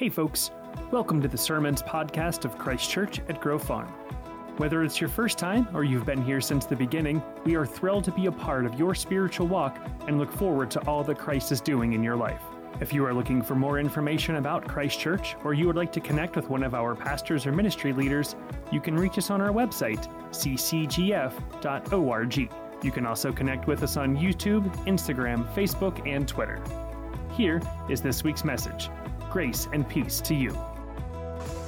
Hey, folks. Welcome to the Sermons podcast of Christ Church at Grove Farm. Whether it's your first time or you've been here since the beginning, we are thrilled to be a part of your spiritual walk and look forward to all that Christ is doing in your life. If you are looking for more information about Christ Church or you would like to connect with one of our pastors or ministry leaders, you can reach us on our website, ccgf.org. You can also connect with us on YouTube, Instagram, Facebook, and Twitter. Here is this week's message Grace and peace to you.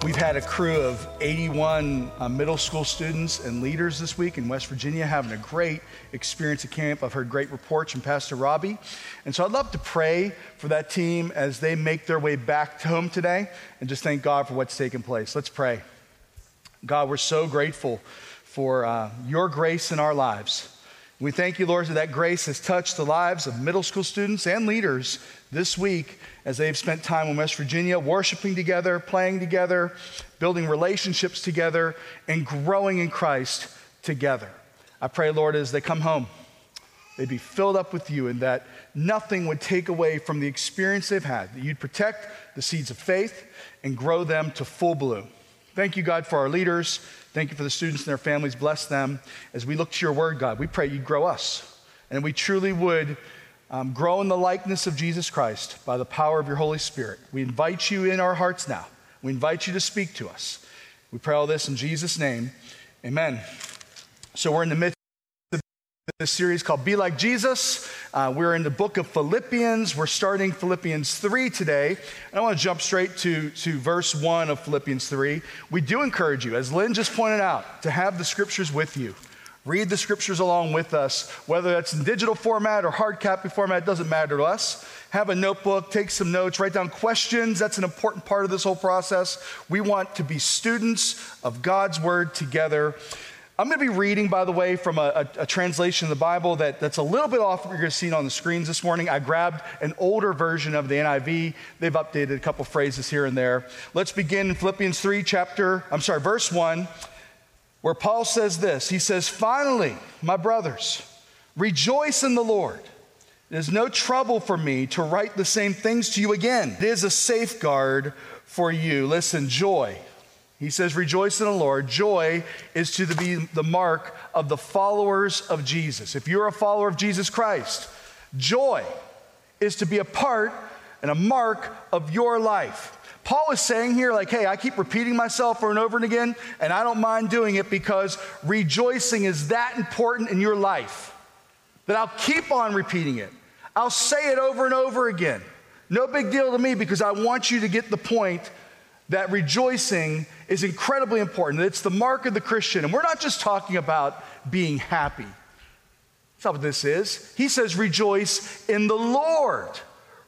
We've had a crew of 81 uh, middle school students and leaders this week in West Virginia having a great experience at camp. I've heard great reports from Pastor Robbie. And so I'd love to pray for that team as they make their way back home today and just thank God for what's taken place. Let's pray. God, we're so grateful for uh, your grace in our lives. We thank you, Lord, that that grace has touched the lives of middle school students and leaders this week as they've spent time in West Virginia, worshiping together, playing together, building relationships together, and growing in Christ together. I pray, Lord, as they come home, they'd be filled up with you and that nothing would take away from the experience they've had, that you'd protect the seeds of faith and grow them to full bloom. Thank you, God, for our leaders. Thank you for the students and their families. Bless them. As we look to your word, God, we pray you grow us. And we truly would um, grow in the likeness of Jesus Christ by the power of your Holy Spirit. We invite you in our hearts now. We invite you to speak to us. We pray all this in Jesus' name. Amen. So we're in the midst this series called Be Like Jesus. Uh, we're in the book of Philippians. We're starting Philippians 3 today. And I want to jump straight to, to verse 1 of Philippians 3. We do encourage you, as Lynn just pointed out, to have the scriptures with you. Read the scriptures along with us, whether that's in digital format or hard copy format, doesn't matter to us. Have a notebook, take some notes, write down questions. That's an important part of this whole process. We want to be students of God's word together. I'm going to be reading, by the way, from a, a, a translation of the Bible that, that's a little bit off what you're going to see on the screens this morning. I grabbed an older version of the NIV. They've updated a couple phrases here and there. Let's begin in Philippians 3, chapter, I'm sorry, verse 1 where Paul says this He says, Finally, my brothers, rejoice in the Lord. It is no trouble for me to write the same things to you again. It is a safeguard for you. Listen, joy. He says, Rejoice in the Lord. Joy is to be the mark of the followers of Jesus. If you're a follower of Jesus Christ, joy is to be a part and a mark of your life. Paul is saying here, like, hey, I keep repeating myself over and over and again, and I don't mind doing it because rejoicing is that important in your life that I'll keep on repeating it. I'll say it over and over again. No big deal to me because I want you to get the point that rejoicing is incredibly important. It's the mark of the Christian. And we're not just talking about being happy. That's not what this is. He says, rejoice in the Lord.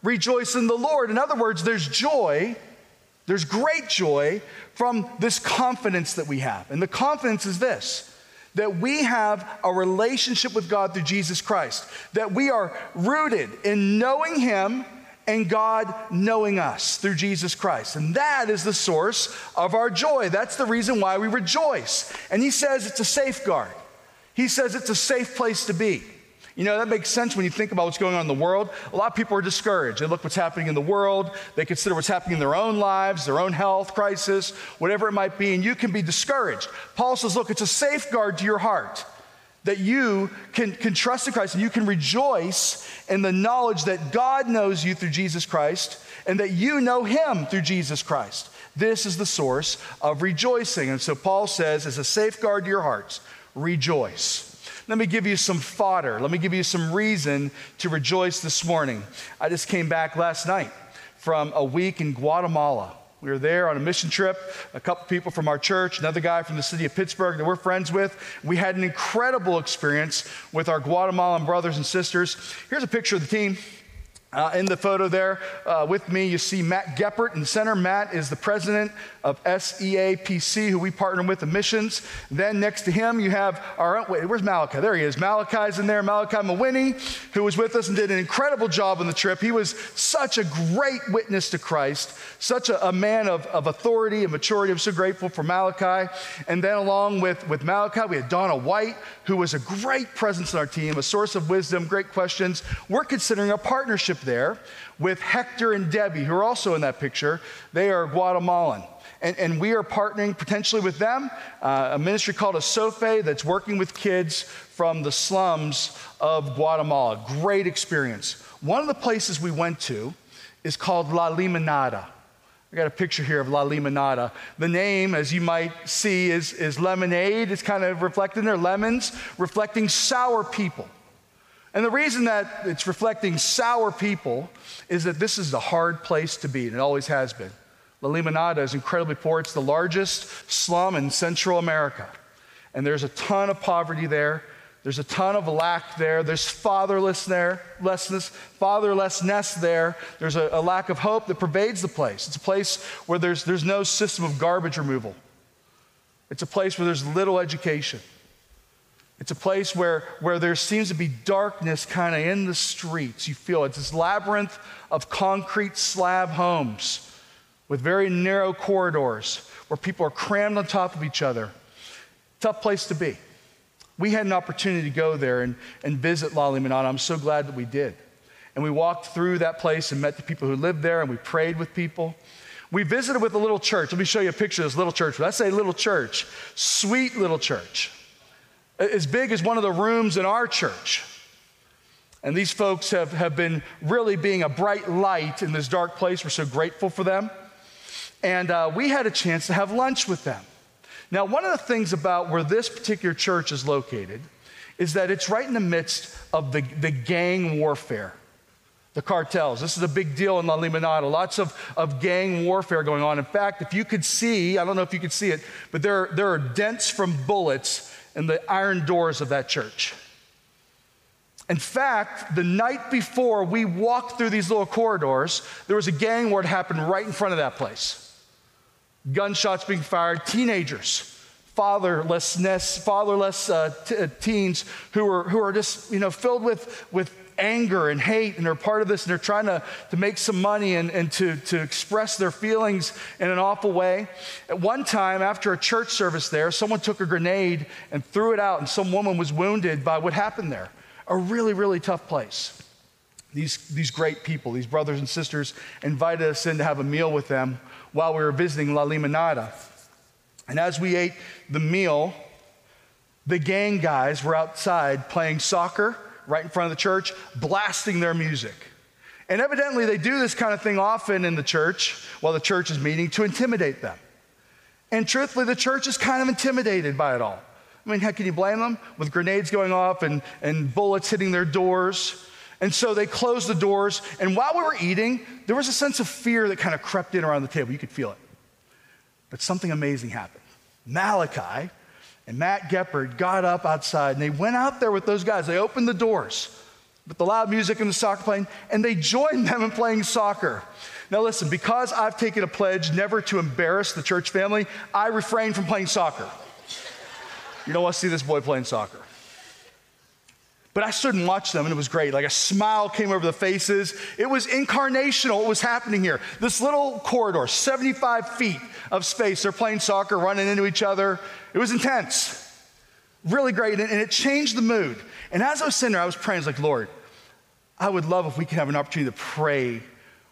Rejoice in the Lord. In other words, there's joy there's great joy from this confidence that we have. And the confidence is this that we have a relationship with God through Jesus Christ, that we are rooted in knowing Him and God knowing us through Jesus Christ. And that is the source of our joy. That's the reason why we rejoice. And He says it's a safeguard, He says it's a safe place to be. You know, that makes sense when you think about what's going on in the world. A lot of people are discouraged. They look what's happening in the world, they consider what's happening in their own lives, their own health crisis, whatever it might be, and you can be discouraged. Paul says, look, it's a safeguard to your heart that you can, can trust in Christ and you can rejoice in the knowledge that God knows you through Jesus Christ and that you know Him through Jesus Christ. This is the source of rejoicing. And so Paul says, as a safeguard to your hearts, rejoice. Let me give you some fodder. Let me give you some reason to rejoice this morning. I just came back last night from a week in Guatemala. We were there on a mission trip, a couple people from our church, another guy from the city of Pittsburgh that we're friends with. We had an incredible experience with our Guatemalan brothers and sisters. Here's a picture of the team. Uh, in the photo there uh, with me, you see Matt Geppert in the center. Matt is the president of SEAPC, who we partner with in missions. Then next to him, you have our, wait, where's Malachi? There he is. Malachi's in there. Malachi Mawini, who was with us and did an incredible job on the trip. He was such a great witness to Christ, such a, a man of, of authority and maturity. I'm so grateful for Malachi. And then along with, with Malachi, we had Donna White, who was a great presence in our team, a source of wisdom, great questions. We're considering a partnership there with Hector and Debbie, who are also in that picture. They are Guatemalan. And, and we are partnering potentially with them, uh, a ministry called Asofe that's working with kids from the slums of Guatemala. Great experience. One of the places we went to is called La Limonada. I got a picture here of La Limonada. The name, as you might see, is, is lemonade. It's kind of reflecting their lemons, reflecting sour people. And the reason that it's reflecting sour people is that this is a hard place to be, and it always has been. La Limonada is incredibly poor. It's the largest slum in Central America. And there's a ton of poverty there. There's a ton of lack there. There's fatherless there, lessness, fatherlessness there. There's a, a, lack of hope that pervades the place. It's a place where there's, there's no system of garbage removal. It's a place where there's little education. It's a place where, where there seems to be darkness kind of in the streets. You feel it's this labyrinth of concrete slab homes with very narrow corridors where people are crammed on top of each other. Tough place to be. We had an opportunity to go there and, and visit La Limonada I'm so glad that we did. And we walked through that place and met the people who lived there, and we prayed with people. We visited with a little church. Let me show you a picture of this little church. When I say little church, sweet little church, as big as one of the rooms in our church. And these folks have, have been really being a bright light in this dark place. We're so grateful for them. And uh, we had a chance to have lunch with them. Now, one of the things about where this particular church is located is that it's right in the midst of the, the gang warfare, the cartels. This is a big deal in La Limonada. Lots of, of gang warfare going on. In fact, if you could see, I don't know if you could see it, but there, there are dents from bullets in the iron doors of that church. In fact, the night before we walked through these little corridors, there was a gang war that happened right in front of that place gunshots being fired, teenagers, fatherlessness, fatherless uh, t- uh, teens who are, who are just, you know, filled with, with anger and hate, and they're part of this, and they're trying to, to make some money and, and to, to express their feelings in an awful way. At one time, after a church service there, someone took a grenade and threw it out, and some woman was wounded by what happened there. A really, really tough place. These, these great people, these brothers and sisters, invited us in to have a meal with them while we were visiting La Limonada. And as we ate the meal, the gang guys were outside playing soccer right in front of the church, blasting their music. And evidently, they do this kind of thing often in the church while the church is meeting to intimidate them. And truthfully, the church is kind of intimidated by it all. I mean, how can you blame them? With grenades going off and, and bullets hitting their doors. And so they closed the doors. And while we were eating, there was a sense of fear that kind of crept in around the table. You could feel it. But something amazing happened. Malachi and Matt Geppert got up outside and they went out there with those guys. They opened the doors with the loud music and the soccer playing, and they joined them in playing soccer. Now, listen, because I've taken a pledge never to embarrass the church family, I refrain from playing soccer. You don't want to see this boy playing soccer. But I stood and watched them, and it was great. Like a smile came over the faces. It was incarnational what was happening here. This little corridor, 75 feet of space. They're playing soccer, running into each other. It was intense. Really great. And it changed the mood. And as I was sitting there, I was praying, I was like, Lord, I would love if we could have an opportunity to pray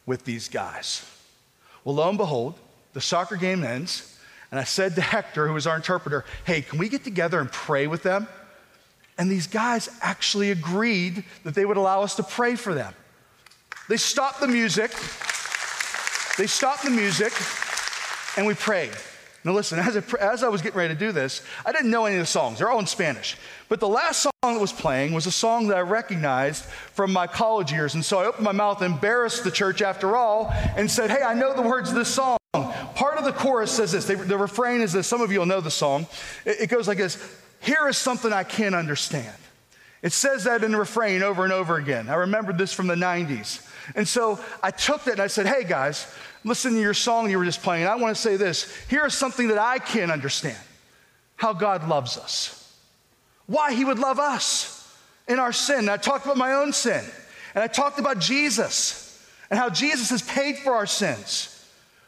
with these guys. Well, lo and behold, the soccer game ends. And I said to Hector, who was our interpreter, hey, can we get together and pray with them? And these guys actually agreed that they would allow us to pray for them. They stopped the music. They stopped the music, and we prayed. Now, listen, as I, as I, was getting ready to do this, I didn't know any of the songs. They're all in Spanish. But the last song that was playing was a song that I recognized from my college years. And so I opened my mouth, embarrassed the church after all, and said, Hey, I know the words of this song. Part of the chorus says this. the refrain is this. Some of you will know the song. It, it goes like this here is something I can't understand. It says that in the refrain over and over again. I remembered this from the 90s. And so I took that and I said, hey guys, listen to your song you were just playing. I want to say this. Here is something that I can't understand how God loves us, why He would love us in our sin. And I talked about my own sin, and I talked about Jesus and how Jesus has paid for our sins,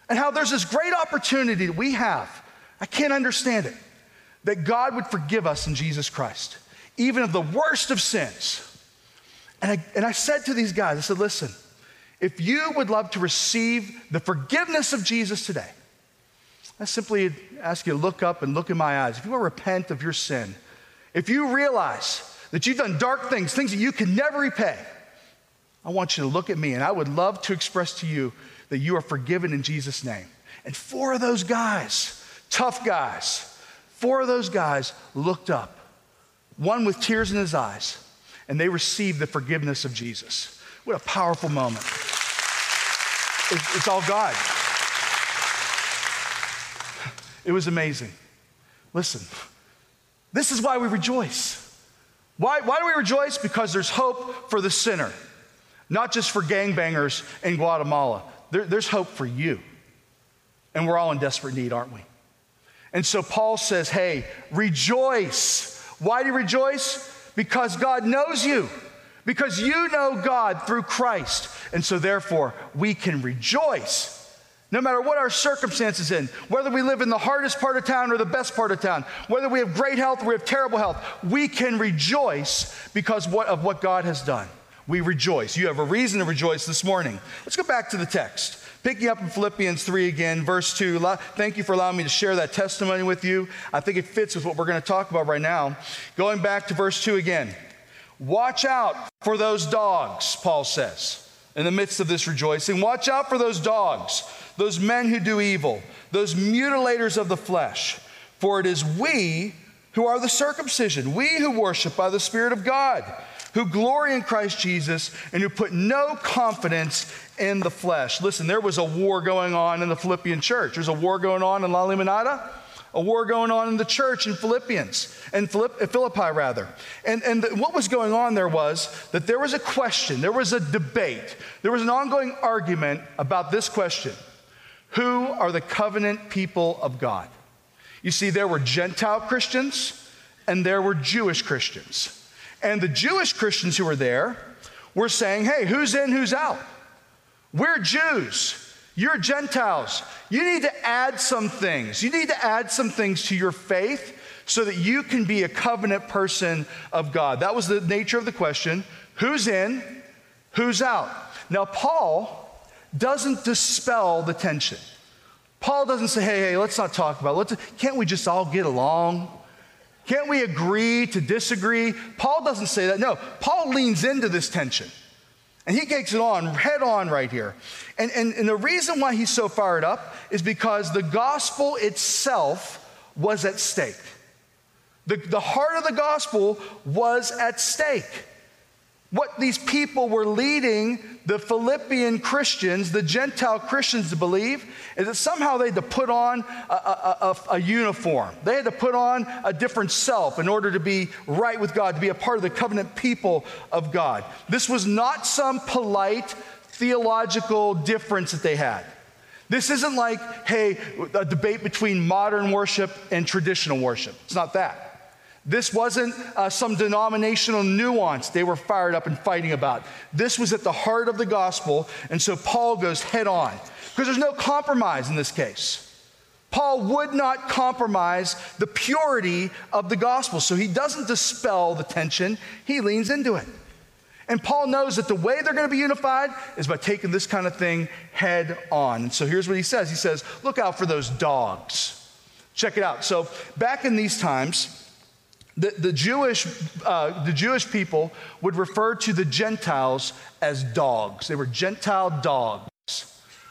and how there's this great opportunity that we have. I can't understand it that God would forgive us in Jesus Christ, even of the worst of sins. And I, and I said to these guys, I said, listen, if you would love to receive the forgiveness of Jesus today, I simply ask you to look up and look in my eyes. If you will repent of your sin, if you realize that you've done dark things, things that you can never repay, I want you to look at me and I would love to express to you that you are forgiven in Jesus' name. And four of those guys, tough guys, four of those guys looked up, one with tears in his eyes, and they received the forgiveness of Jesus. What a powerful moment. It's all God. It was amazing. Listen, this is why we rejoice. Why, why do we rejoice? Because there's hope for the sinner, not just for gangbangers in Guatemala. There, there's hope for you. And we're all in desperate need, aren't we? And so Paul says, hey, rejoice. Why do you rejoice? Because God knows you, because you know God through Christ. And so therefore, we can rejoice no matter what our circumstances in, whether we live in the hardest part of town or the best part of town, whether we have great health or we have terrible health, we can rejoice because of what God has done. We rejoice. You have a reason to rejoice this morning. Let's go back to the text. Picking up in Philippians 3 again, verse 2. Thank you for allowing me to share that testimony with you. I think it fits with what we're going to talk about right now. Going back to verse 2 again. Watch out for those dogs, Paul says, in the midst of this rejoicing. Watch out for those dogs those men who do evil, those mutilators of the flesh. For it is we who are the circumcision, we who worship by the Spirit of God, who glory in Christ Jesus, and who put no confidence in the flesh. Listen, there was a war going on in the Philippian church. There's a war going on in La Limonada, a war going on in the church in Philippians, and Philippi rather. And, and the, what was going on there was that there was a question, there was a debate, there was an ongoing argument about this question who are the covenant people of God? You see, there were Gentile Christians and there were Jewish Christians. And the Jewish Christians who were there were saying, hey, who's in, who's out? We're Jews. You're Gentiles. You need to add some things. You need to add some things to your faith so that you can be a covenant person of God. That was the nature of the question who's in, who's out? Now, Paul doesn't dispel the tension. Paul doesn't say, hey, hey, let's not talk about it. Let's, can't we just all get along? Can't we agree to disagree? Paul doesn't say that. No, Paul leans into this tension. And he takes it on head on right here. And, and, and the reason why he's so fired up is because the gospel itself was at stake. The, the heart of the gospel was at stake. What these people were leading the Philippian Christians, the Gentile Christians, to believe is that somehow they had to put on a, a, a, a, uniform. They had to put on a different self in order to be right with God, to be a part of the covenant people of God. This was not some polite theological difference that they had. This isn't like, hey, a debate between modern worship and traditional worship. It's not that. This wasn't uh, some denominational nuance they were fired up and fighting about. This was at the heart of the gospel, and so Paul goes head on because there's no compromise in this case. Paul would not compromise the purity of the gospel, so he doesn't dispel the tension, he leans into it. And Paul knows that the way they're going to be unified is by taking this kind of thing head on. And so here's what he says He says, Look out for those dogs. Check it out. So, back in these times, the, the, Jewish, uh, the Jewish people would refer to the Gentiles as dogs. They were Gentile dogs.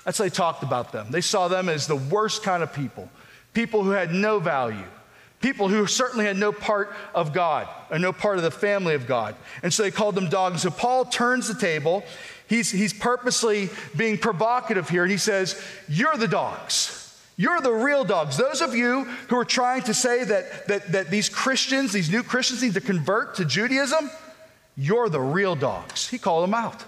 That's how they talked about them. They saw them as the worst kind of people, people who had no value, people who certainly had no part of God or no part of the family of God. And so they called them dogs. So Paul turns the table. He's, he's purposely being provocative here, and he says, You're the dogs. You're the real dogs. Those of you who are trying to say that, that, that these Christians, these new Christians, need to convert to Judaism, you're the real dogs. He called them out.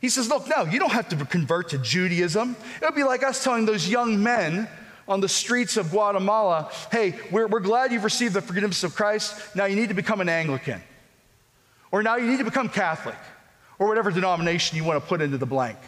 He says, Look, no, you don't have to convert to Judaism. It would be like us telling those young men on the streets of Guatemala, Hey, we're, we're glad you've received the forgiveness of Christ. Now you need to become an Anglican. Or now you need to become Catholic. Or whatever denomination you want to put into the blank.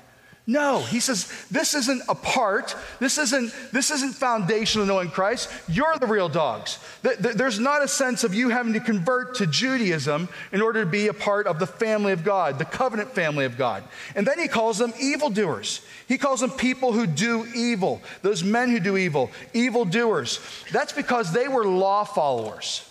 No, he says this isn't a part. This isn't this isn't foundational knowing Christ. You're the real dogs. There's not a sense of you having to convert to Judaism in order to be a part of the family of God, the covenant family of God. And then he calls them evildoers. He calls them people who do evil. Those men who do evil, evildoers. That's because they were law followers.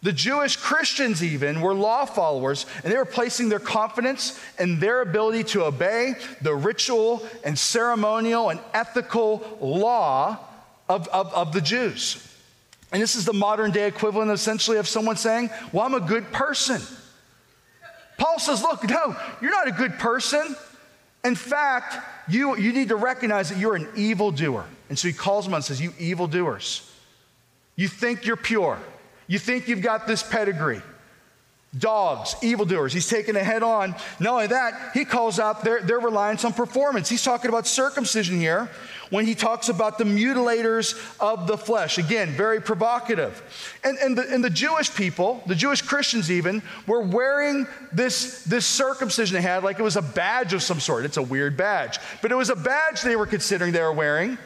The Jewish Christians, even, were law followers, and they were placing their confidence in their ability to obey the ritual and ceremonial and ethical law of, of, of the Jews. And this is the modern day equivalent, essentially, of someone saying, Well, I'm a good person. Paul says, Look, no, you're not a good person. In fact, you, you need to recognize that you're an evildoer. And so he calls them and says, You evildoers. You think you're pure. You think you've got this pedigree. Dogs, evildoers. He's taking it head on. Not only that, he calls out their, their reliance on performance. He's talking about circumcision here when he talks about the mutilators of the flesh. Again, very provocative. And, and, the, and the Jewish people, the Jewish Christians even, were wearing this, this circumcision they had like it was a badge of some sort. It's a weird badge, but it was a badge they were considering they were wearing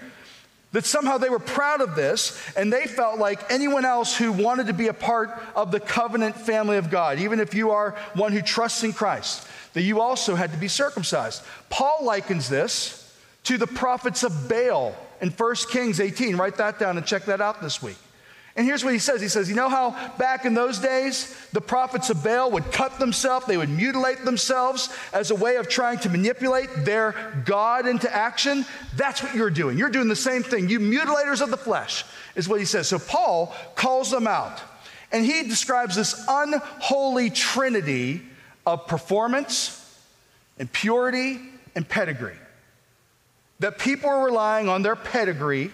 that somehow they were proud of this, and they felt like anyone else who wanted to be a part of the covenant family of God, even if you are one who trusts in Christ, that you also had to be circumcised. Paul likens this to the prophets of Baal in 1 Kings 18. Write that down and check that out this week. And here's what he says He says, You know how back in those days, the prophets of Baal would cut themselves, they would mutilate themselves as a way of trying to manipulate their God into action? That's what you're doing. You're doing the same thing. You mutilators of the flesh, is what he says. So Paul calls them out. And he describes this unholy trinity of performance and purity and pedigree. That people are relying on their pedigree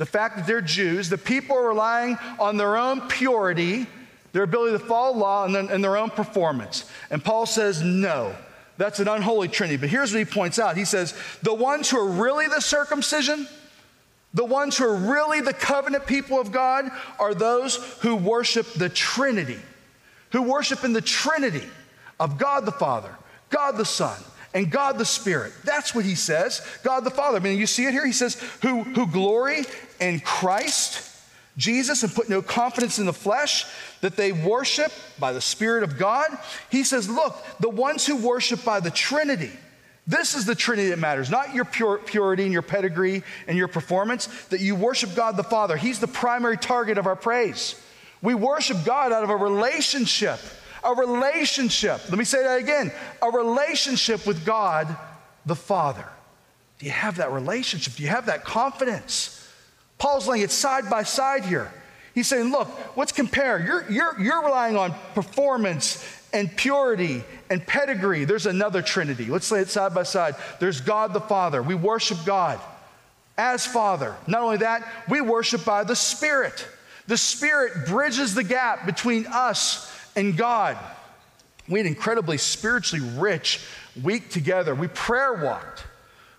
the fact that they're Jews, the people are relying on their own purity, their ability to follow law, and, then, and their own performance. And Paul says, no, that's an unholy trinity. But here's what he points out he says, the ones who are really the circumcision, the ones who are really the covenant people of God, are those who worship the Trinity, who worship in the Trinity of God the Father, God the Son, and God the Spirit. That's what he says. God the Father. I mean, you see it here. He says, who, who glory in Christ, Jesus, and put no confidence in the flesh, that they worship by the Spirit of God. He says, look, the ones who worship by the Trinity, this is the Trinity that matters, not your pure, purity and your pedigree and your performance, that you worship God the Father. He's the primary target of our praise. We worship God out of a relationship a relationship. Let me say that again a relationship with God the Father. Do you have that relationship? Do you have that confidence? Paul's laying it side by side here. He's saying, look, let's compare. You're, you're, you're relying on performance and purity and pedigree. There's another Trinity. Let's lay it side by side. There's God the Father. We worship God as Father. Not only that, we worship by the Spirit. The Spirit bridges the gap between us and God. We had incredibly spiritually rich week together. We prayer walked.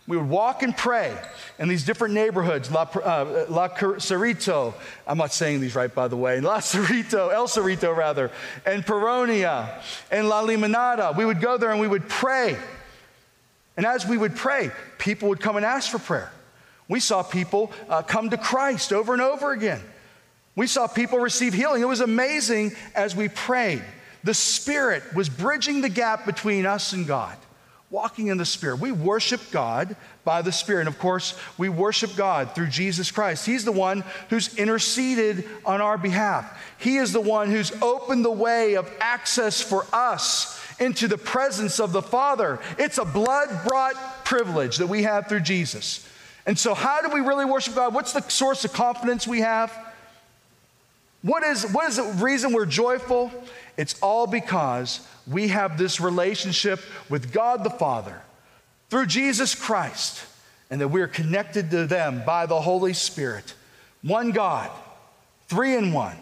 We would walk and pray in these different neighborhoods, La, uh, La Cerrito, I'm not saying these right, by the way, La Cerrito, El Cerrito, rather, and Peronia, and La Limonada. We would go there and we would pray. And as we would pray, people would come and ask for prayer. We saw people uh, come to Christ over and over again. We saw people receive healing. It was amazing as we prayed. The Spirit was bridging the gap between us and God, walking in the Spirit. We worship God by the Spirit. And of course, we worship God through Jesus Christ. He's the one who's interceded on our behalf, He is the one who's opened the way of access for us into the presence of the Father. It's a blood brought privilege that we have through Jesus. And so, how do we really worship God? What's the source of confidence we have? What is, what is the reason we're joyful? It's all because we have this relationship with God the Father through Jesus Christ, and that we're connected to them by the Holy Spirit. One God, three in one,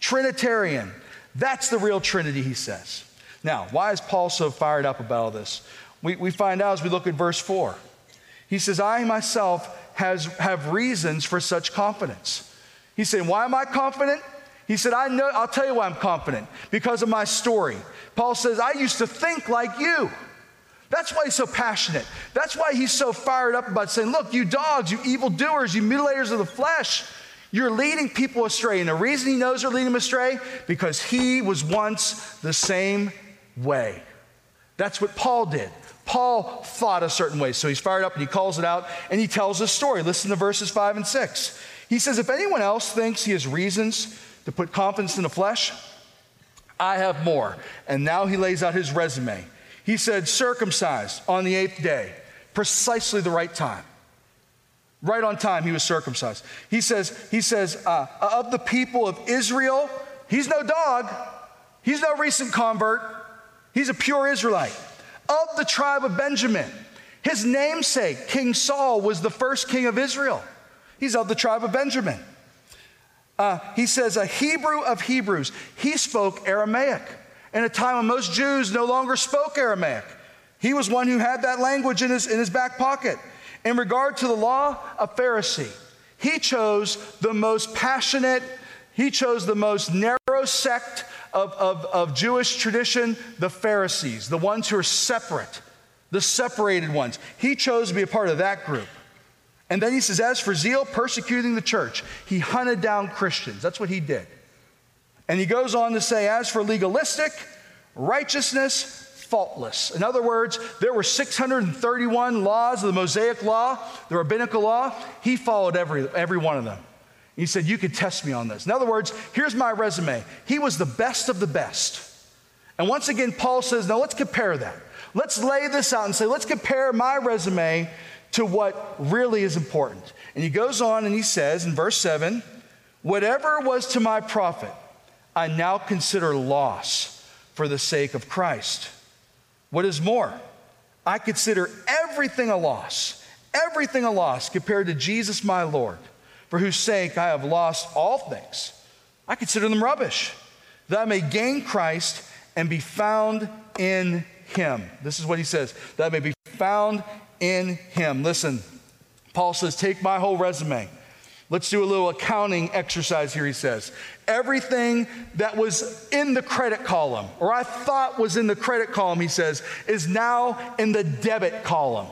Trinitarian. That's the real Trinity, he says. Now, why is Paul so fired up about all this? We, we find out as we look at verse 4. He says, I myself has, have reasons for such confidence. He's saying, Why am I confident? He said, I know, I'll tell you why I'm confident because of my story. Paul says, I used to think like you. That's why he's so passionate. That's why he's so fired up about saying, Look, you dogs, you evildoers, you mutilators of the flesh, you're leading people astray. And the reason he knows they're leading them astray, because he was once the same way. That's what Paul did. Paul thought a certain way. So he's fired up and he calls it out and he tells a story. Listen to verses 5 and 6. He says, If anyone else thinks he has reasons to put confidence in the flesh, I have more. And now he lays out his resume. He said, circumcised on the eighth day, precisely the right time. Right on time, he was circumcised. He says, he says, uh, of the people of Israel, he's no dog, he's no recent convert, he's a pure Israelite. Of the tribe of Benjamin, his namesake, King Saul, was the first king of Israel. He's of the tribe of Benjamin. Uh, he says, a Hebrew of Hebrews. He spoke Aramaic in a time when most Jews no longer spoke Aramaic. He was one who had that language in his, in his back pocket. In regard to the law, a Pharisee. He chose the most passionate, he chose the most narrow sect of, of, of Jewish tradition, the Pharisees, the ones who are separate, the separated ones. He chose to be a part of that group. And then he says, as for zeal, persecuting the church, he hunted down Christians. That's what he did. And he goes on to say, as for legalistic, righteousness, faultless. In other words, there were 631 laws of the Mosaic law, the rabbinical law. He followed every, every one of them. He said, You could test me on this. In other words, here's my resume. He was the best of the best. And once again, Paul says, Now let's compare that. Let's lay this out and say, Let's compare my resume to what really is important. And he goes on and he says in verse 7 Whatever was to my profit, I now consider loss for the sake of Christ. What is more, I consider everything a loss, everything a loss compared to Jesus my Lord, for whose sake I have lost all things. I consider them rubbish, that I may gain Christ and be found in him. This is what he says, that I may be found in him. Listen, Paul says, Take my whole resume. Let's do a little accounting exercise here, he says. Everything that was in the credit column, or I thought was in the credit column, he says, is now in the debit column.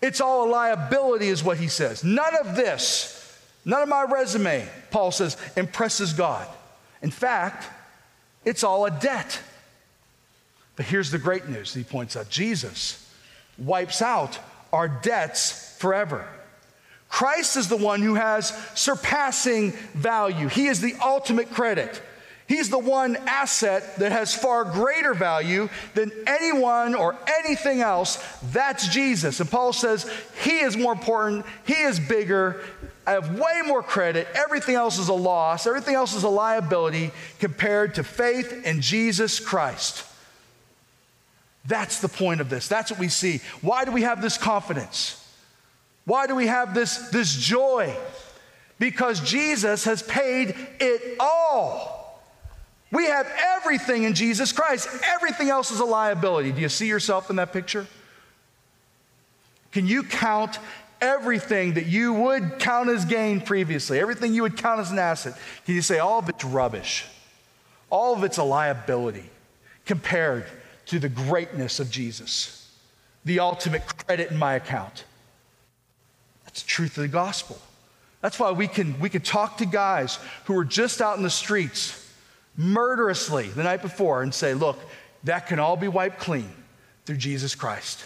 It's all a liability, is what he says. None of this, none of my resume, Paul says, impresses God. In fact, it's all a debt. But here's the great news he points out Jesus wipes out our debts forever. Christ is the one who has surpassing value. He is the ultimate credit. He's the one asset that has far greater value than anyone or anything else. That's Jesus. And Paul says, He is more important, He is bigger. I have way more credit. Everything else is a loss, everything else is a liability compared to faith in Jesus Christ. That's the point of this. That's what we see. Why do we have this confidence? Why do we have this, this joy? Because Jesus has paid it all. We have everything in Jesus Christ. Everything else is a liability. Do you see yourself in that picture? Can you count everything that you would count as gain previously, everything you would count as an asset? Can you say all of it's rubbish? All of it's a liability compared to the greatness of Jesus, the ultimate credit in my account. That's the truth of the gospel. That's why we can, we can talk to guys who are just out in the streets murderously the night before and say, look, that can all be wiped clean through Jesus Christ.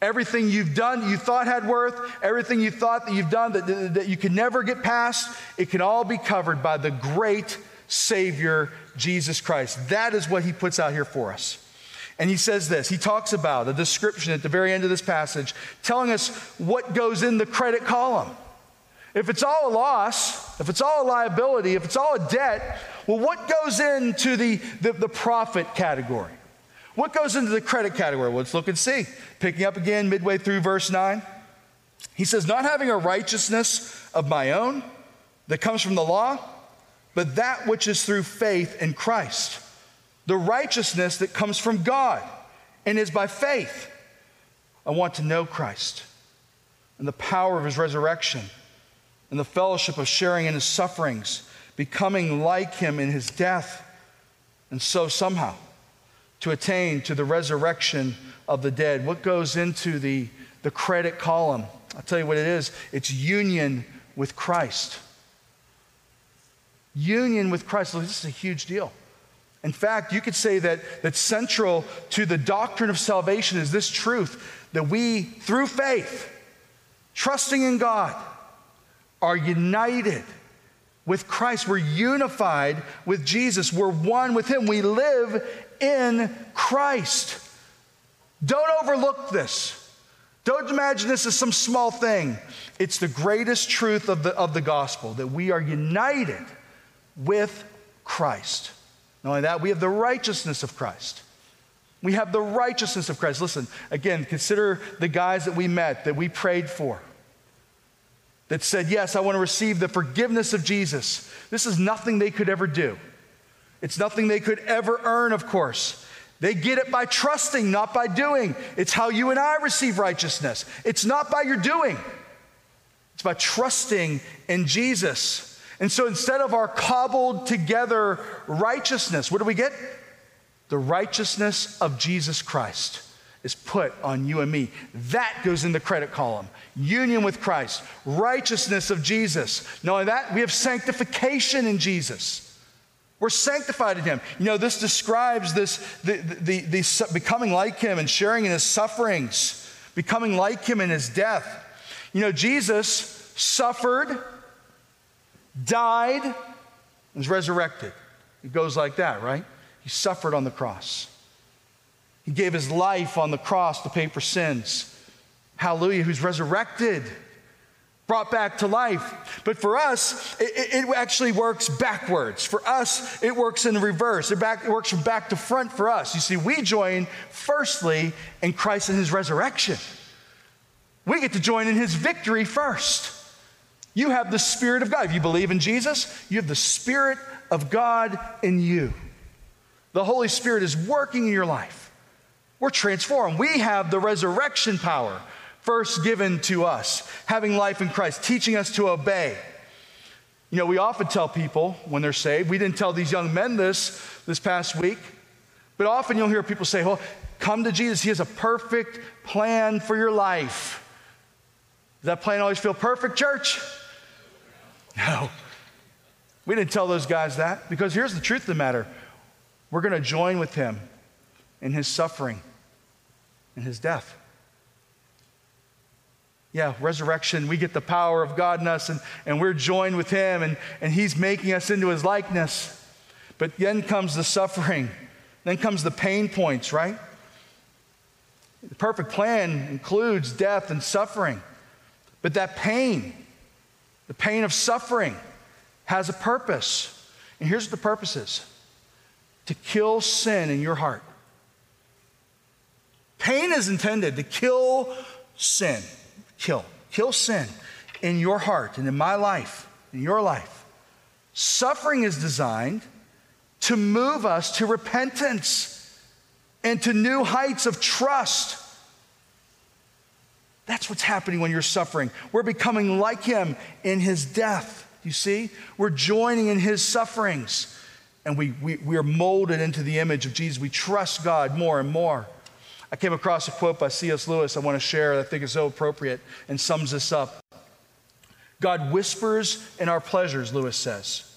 Everything you've done you thought had worth, everything you thought that you've done that, that, that you can never get past, it can all be covered by the great Savior, Jesus Christ. That is what he puts out here for us. And he says this he talks about a description at the very end of this passage, telling us what goes in the credit column. If it's all a loss, if it's all a liability, if it's all a debt, well, what goes into the, the, the profit category? What goes into the credit category? Well, let's look and see. Picking up again midway through verse 9. He says, Not having a righteousness of my own that comes from the law, but that which is through faith in Christ the righteousness that comes from God and is by faith. I want to know Christ and the power of his resurrection and the fellowship of sharing in his sufferings, becoming like him in his death, and so somehow to attain to the resurrection of the dead. What goes into the, the credit column? I'll tell you what it is it's union with Christ. Union with Christ. This is a huge deal. In fact, you could say that, that central to the doctrine of salvation is this truth that we, through faith, trusting in God, are united with Christ. We're unified with Jesus. We're one with Him. We live in Christ. Don't overlook this. Don't imagine this as some small thing. It's the greatest truth of the, of the gospel that we are united with Christ. Not only that, we have the righteousness of Christ. We have the righteousness of Christ. Listen, again, consider the guys that we met, that we prayed for, that said, Yes, I want to receive the forgiveness of Jesus. This is nothing they could ever do. It's nothing they could ever earn, of course. They get it by trusting, not by doing. It's how you and I receive righteousness. It's not by your doing, it's by trusting in Jesus. And so instead of our cobbled together righteousness, what do we get? The righteousness of Jesus Christ is put on you and me. That goes in the credit column. Union with Christ, righteousness of Jesus. Knowing that, we have sanctification in Jesus. We're sanctified in Him. You know, this describes this the, the, the, becoming like Him and sharing in His sufferings, becoming like Him in His death. You know, Jesus suffered died, and was resurrected. It goes like that, right? He suffered on the cross. He gave his life on the cross to pay for sins. Hallelujah, who's resurrected, brought back to life. But for us, it, it, actually works backwards. For us, it works in reverse. It, back, it works from back to front for us. You see, we join firstly in Christ and his resurrection. We get to join in his victory first. You have the Spirit of God. If you believe in Jesus, you have the Spirit of God in you. The Holy Spirit is working in your life. We're transformed. We have the resurrection power first given to us, having life in Christ, teaching us to obey. You know, we often tell people when they're saved, we didn't tell these young men this this past week, but often you'll hear people say, Well, come to Jesus. He has a perfect plan for your life. Does that plan always feel perfect, church? No. We didn't tell those guys that because here's the truth of the matter we're going to join with him in his suffering and his death. Yeah, resurrection, we get the power of God in us and, and we're joined with him and, and he's making us into his likeness. But then comes the suffering, then comes the pain points, right? The perfect plan includes death and suffering. But that pain, the pain of suffering has a purpose. And here's what the purpose is to kill sin in your heart. Pain is intended to kill sin, kill, kill sin in your heart and in my life, in your life. Suffering is designed to move us to repentance and to new heights of trust that's what's happening when you're suffering. We're becoming like him in his death. You see? We're joining in his sufferings. And we, we, we are molded into the image of Jesus. We trust God more and more. I came across a quote by C.S. Lewis I want to share I think is so appropriate and sums this up. God whispers in our pleasures, Lewis says,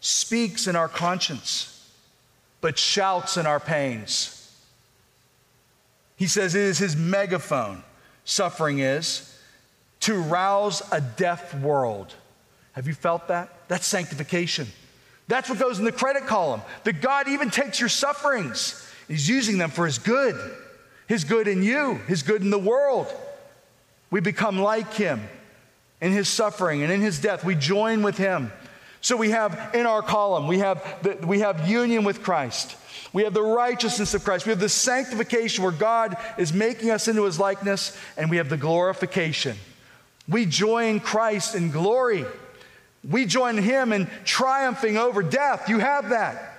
speaks in our conscience, but shouts in our pains. He says it is his megaphone suffering is to rouse a deaf world. Have you felt that? That's sanctification. That's what goes in the credit column. That God even takes your sufferings, He's using them for His good, His good in you, His good in the world. We become like Him in His suffering and in His death. We join with Him. So we have in our column, we have, the, we have union with Christ. We have the righteousness of Christ. We have the sanctification where God is making us into his likeness, and we have the glorification. We join Christ in glory. We join him in triumphing over death. You have that.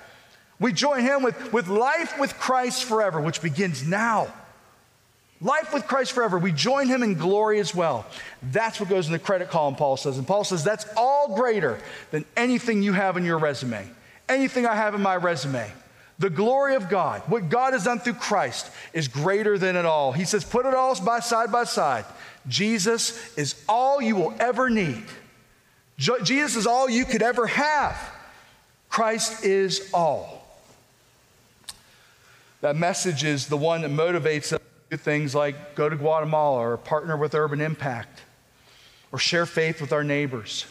We join him with, with life with Christ forever, which begins now. Life with Christ forever. We join him in glory as well. That's what goes in the credit column, Paul says. And Paul says that's all greater than anything you have in your resume, anything I have in my resume. The glory of God, what God has done through Christ, is greater than it all. He says, put it all by side by side. Jesus is all you will ever need. Jesus is all you could ever have. Christ is all. That message is the one that motivates us do things like go to Guatemala or partner with Urban Impact or share faith with our neighbors.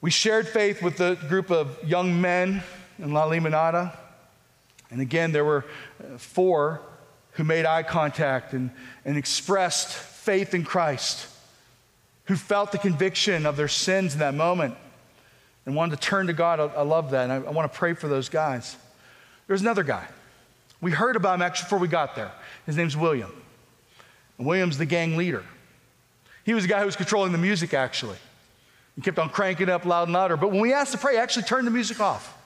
We shared faith with a group of young men in La Limonada. And again, there were uh, four who made eye contact and, and expressed faith in Christ, who felt the conviction of their sins in that moment and wanted to turn to God. I, I love that. And I, I want to pray for those guys. There's another guy. We heard about him actually before we got there. His name's William. And William's the gang leader. He was the guy who was controlling the music, actually. He kept on cranking up loud and louder. But when we asked to pray, he actually turned the music off.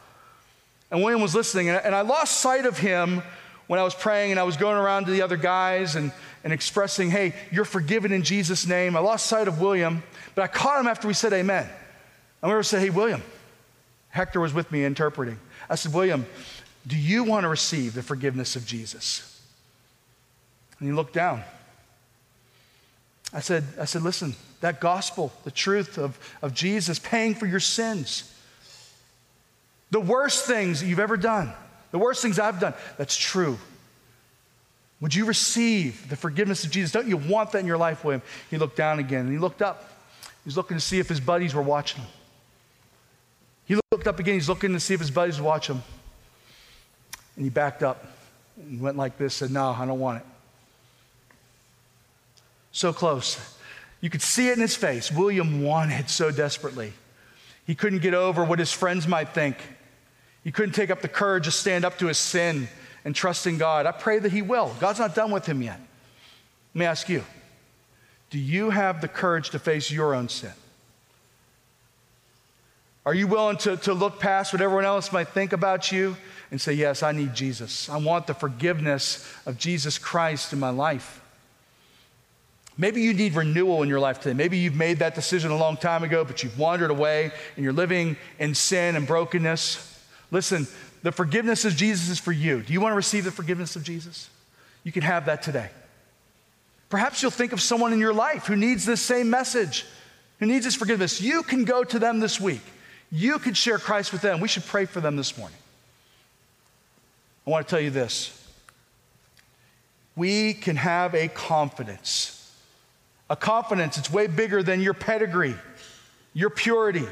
And William was listening, and I lost sight of him when I was praying and I was going around to the other guys and, and expressing, hey, you're forgiven in Jesus' name. I lost sight of William, but I caught him after we said amen. We were saying, hey, William, Hector was with me interpreting. I said, William, do you want to receive the forgiveness of Jesus? And he looked down. I said, I said, listen, that gospel, the truth of, of Jesus paying for your sins, the worst things you've ever done, the worst things I've done, that's true. Would you receive the forgiveness of Jesus? Don't you want that in your life, William? He looked down again and he looked up. He was looking to see if his buddies were watching him. He looked up again. He's looking to see if his buddies watching him. And he backed up and went like this, said, No, I don't want it. So close. You could see it in his face. William wanted so desperately. He couldn't get over what his friends might think. He couldn't take up the courage to stand up to his sin and trust in God. I pray that he will. God's not done with him yet. Let me ask you do you have the courage to face your own sin? Are you willing to, to look past what everyone else might think about you and say, Yes, I need Jesus. I want the forgiveness of Jesus Christ in my life. Maybe you need renewal in your life today. Maybe you've made that decision a long time ago, but you've wandered away and you're living in sin and brokenness. Listen, the forgiveness of Jesus is for you. Do you want to receive the forgiveness of Jesus? You can have that today. Perhaps you'll think of someone in your life who needs this same message, who needs this forgiveness. You can go to them this week. You can share Christ with them. We should pray for them this morning. I want to tell you this we can have a confidence. A confidence, it's way bigger than your pedigree, your purity,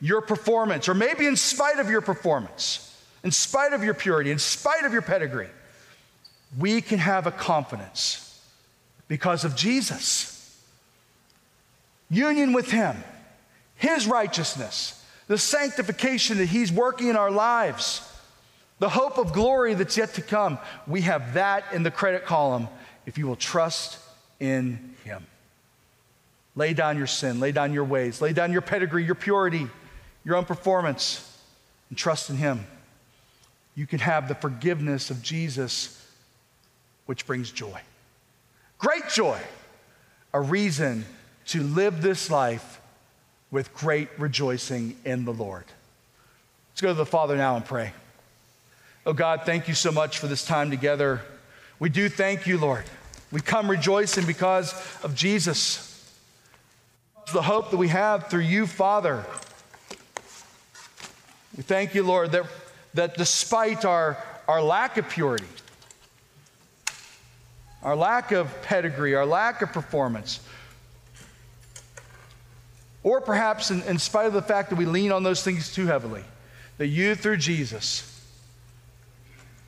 your performance, or maybe in spite of your performance, in spite of your purity, in spite of your pedigree, we can have a confidence because of Jesus. Union with Him, His righteousness, the sanctification that He's working in our lives, the hope of glory that's yet to come. We have that in the credit column if you will trust in Him. Lay down your sin, lay down your ways, lay down your pedigree, your purity your own performance and trust in Him. You can have the forgiveness of Jesus, which brings joy. Great joy. A reason to live this life with great rejoicing in the Lord. Let's go to the Father now and pray. Oh God, thank you so much for this time together. We do thank you, Lord. We come rejoicing because of Jesus. The hope that we have through you, Father. We thank you, Lord, that, that despite our, our lack of purity, our lack of pedigree, our lack of performance, or perhaps in, in spite of the fact that we lean on those things too heavily, that you, through Jesus,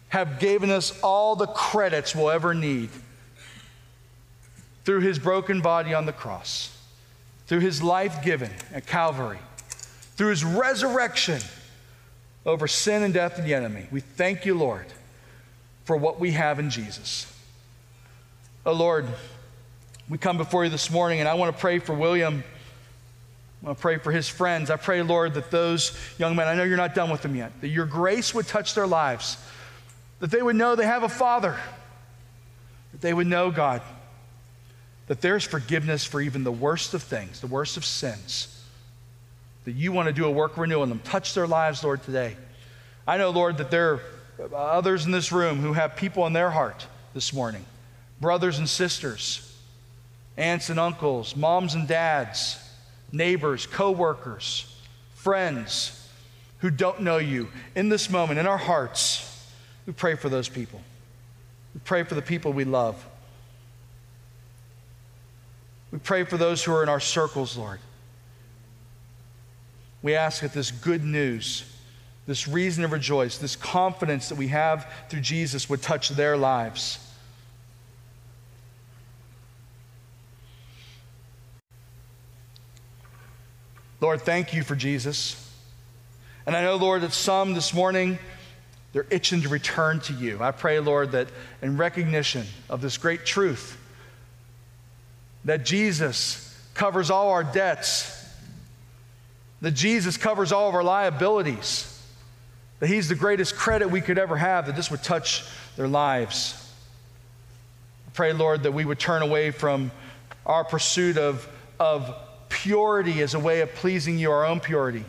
have given us all the credits we'll ever need through his broken body on the cross, through his life given at Calvary, through his resurrection over sin and death and the enemy. We thank you, Lord, for what we have in Jesus. Oh, Lord, we come before you this morning, and I want to pray for William. I want to pray for his friends. I pray, Lord, that those young men, I know you're not done with them yet, that your grace would touch their lives, that they would know they have a father, that they would know, God, that there's forgiveness for even the worst of things, the worst of sins that you want to do a work renewal in them. Touch their lives, Lord, today. I know, Lord, that there are others in this room who have people in their heart this morning brothers and sisters, aunts and uncles, moms and dads, neighbors, co workers, friends who don't know you. In this moment, in our hearts, we pray for those people. We pray for the people we love. We pray for those who are in our circles, Lord. We ask that this good news, this reason to rejoice, this confidence that we have through Jesus would touch their lives. Lord, thank you for Jesus. And I know, Lord, that some this morning, they're itching to return to you. I pray, Lord, that in recognition of this great truth, that Jesus covers all our debts, that Jesus covers all of our liabilities, that He's the greatest credit we could ever have, that this would touch their lives. I pray, Lord, that we would turn away from our pursuit of, of purity as a way of pleasing you, our own purity.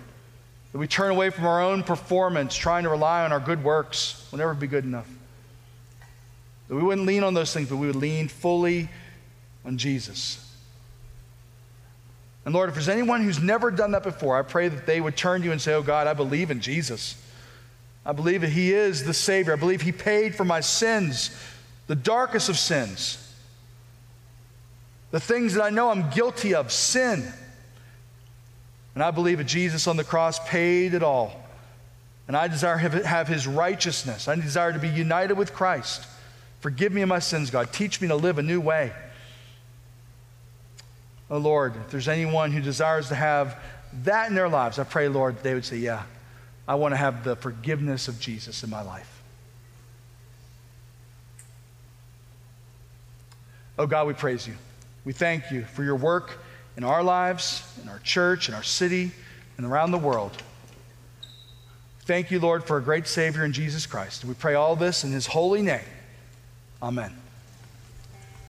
That we turn away from our own performance, trying to rely on our good works. Will never be good enough. That we wouldn't lean on those things, but we would lean fully on Jesus. And Lord, if there's anyone who's never done that before, I pray that they would turn to you and say, Oh God, I believe in Jesus. I believe that He is the Savior. I believe He paid for my sins, the darkest of sins. The things that I know I'm guilty of, sin. And I believe that Jesus on the cross paid it all. And I desire to have his righteousness. I desire to be united with Christ. Forgive me of my sins, God. Teach me to live a new way. Oh, Lord, if there's anyone who desires to have that in their lives, I pray, Lord, that they would say, Yeah, I want to have the forgiveness of Jesus in my life. Oh, God, we praise you. We thank you for your work in our lives, in our church, in our city, and around the world. Thank you, Lord, for a great Savior in Jesus Christ. We pray all this in his holy name. Amen.